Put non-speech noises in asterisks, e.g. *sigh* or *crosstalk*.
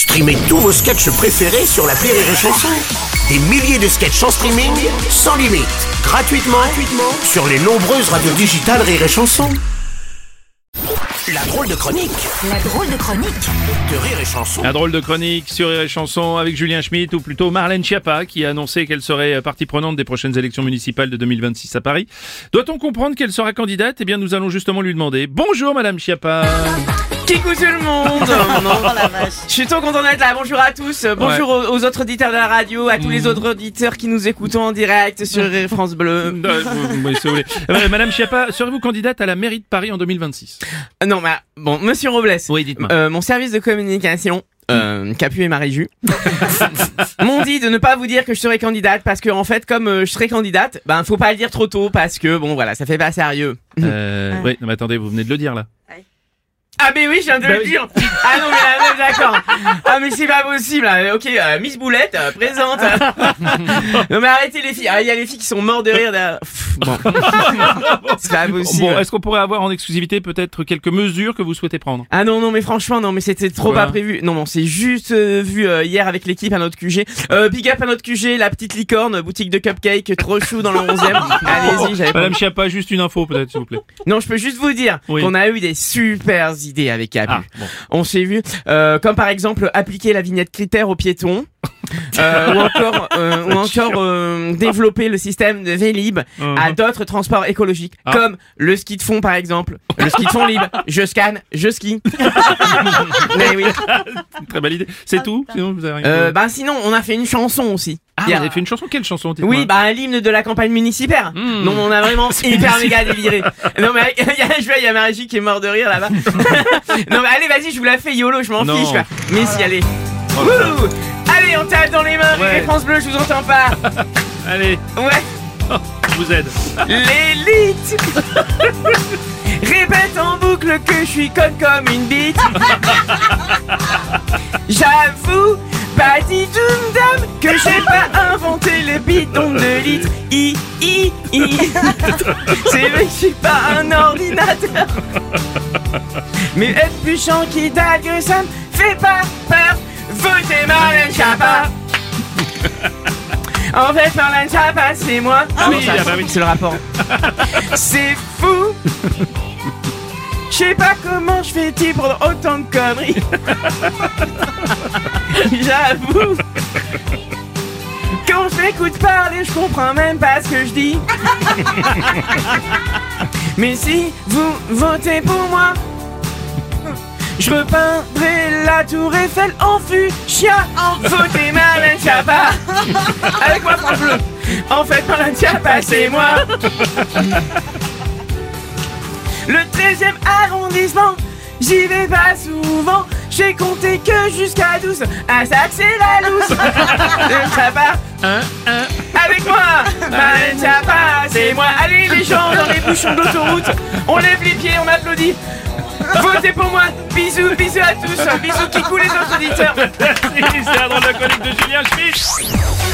Streamez tous vos sketchs préférés sur la Rire et Chanson. Des milliers de sketchs en streaming, sans limite, gratuitement, gratuitement sur les nombreuses radios digitales Rire et Chanson. La drôle de chronique La drôle de chronique de Rire et Chanson. Un drôle de chronique sur Rire et Chanson avec Julien Schmitt, ou plutôt Marlène Schiappa, qui a annoncé qu'elle serait partie prenante des prochaines élections municipales de 2026 à Paris. Doit-on comprendre qu'elle sera candidate? Eh bien, nous allons justement lui demander. Bonjour, Madame Schiappa. Kikou tout le monde. *laughs* Je suis trop content d'être là, bonjour à tous, bonjour aux, aux autres auditeurs de la radio, à tous les autres auditeurs qui nous écoutent en direct sur Rire *laughs* France Bleu. *laughs* Euh, vous- oui, si vous voulez. Euh, Madame Schiappa, serez-vous candidate à la mairie de Paris en 2026 Euh, Non, mais bon, monsieur Robles, Oui, dites-moi. euh, mon service de communication, euh, Capu et Marie-Ju, m'ont dit de ne pas vous dire que je serai candidate parce que en fait, comme euh, je serai candidate, ben faut pas le dire trop tôt parce que bon voilà, ça fait pas sérieux. euh, Oui, non, mais attendez, vous venez de le dire là. Ah mais oui, je viens de Bah le oui. dire. Ah non mais non, d'accord. Ah mais c'est pas possible. Ah, Ok, euh, Miss Boulette euh, présente. *laughs* non mais arrêtez les filles. Ah, Il y a les filles qui sont mortes de rire. derrière. Pff, Bon. *laughs* c'est pas possible. Bon, est-ce qu'on pourrait avoir en exclusivité peut-être quelques mesures que vous souhaitez prendre? Ah non non mais franchement non mais c'était trop pas prévu. Non non c'est juste euh, vu euh, hier avec l'équipe à notre QG. Euh, big up à notre QG, la petite licorne, boutique de cupcake, trop chou dans le 11e. *laughs* Allez-y, j'avais pas Madame Schiappa, juste une info peut-être, s'il vous plaît. Non, je peux juste vous dire Oui. qu'on a eu des super idées avec Capu. Ah, bon. On s'est vu, euh, comme par exemple appliquer la vignette critère aux piétons, euh, ou encore, euh, *laughs* ou encore euh, développer le système de Vélib à d'autres transports écologiques, Ah. comme le ski de fond par exemple. Le ski de fond libre, je scanne, je skie. *laughs* Mais oui. Très belle idée. C'est tout Sinon, vous avez rien Euh, bah sinon, on a fait une chanson aussi. Ah, vous a- avez fait une chanson Quelle chanson Oui, bah l'hymne de la campagne municipale. Hmm. Non, on a vraiment *laughs* hyper méga déliré. Non mais il y a, je vois, il y a Marie qui est mort de rire là-bas. non mais allez, vas-y, je vous la fais YOLO, je m'en fiche. quoi. Mais si, allez. Oh là. Wouh allez, on tape dans les mains. Ouais. les France Bleu, je vous entends pas. *laughs* Allez, Ouais, *laughs* je vous aide. l'élite. *laughs* Répète en boucle que je suis conne comme une bite. J'avoue, pas dit d'une dame que j'ai pas inventé le bidon de litre. I, I, I. C'est vrai que je suis pas un ordinateur. Mais être plus qui t'a que ça me fait pas peur. Votez Marlène *laughs* En fait, Marlène Chapa, c'est moi. Ah oui, ça, ah bah oui. c'est le rapport. *laughs* C'est fou. Je sais pas comment je fais pour autant de conneries. *laughs* J'avoue. Quand je m'écoute parler, je comprends même pas ce que je dis. Mais si vous votez pour moi, je repeindrai la tour Eiffel en fuchsia. Votez Marlène Schiappa. Avec moi, France Bleu. En fait, Marlène Schiappa, c'est moi. Le 13e arrondissement, j'y vais pas souvent. J'ai compté que jusqu'à 12. À que c'est la loose. Le Schiappa. Avec moi, Marlène Schiappa, c'est moi. Allez les gens dans les bouchons d'autoroute, on lève les pieds, on applaudit. Votez pour moi. Bisous, bisous à tous. Bisous qui coulent les autres auditeurs. C'est la drôle de chronique de Julien Schmitt.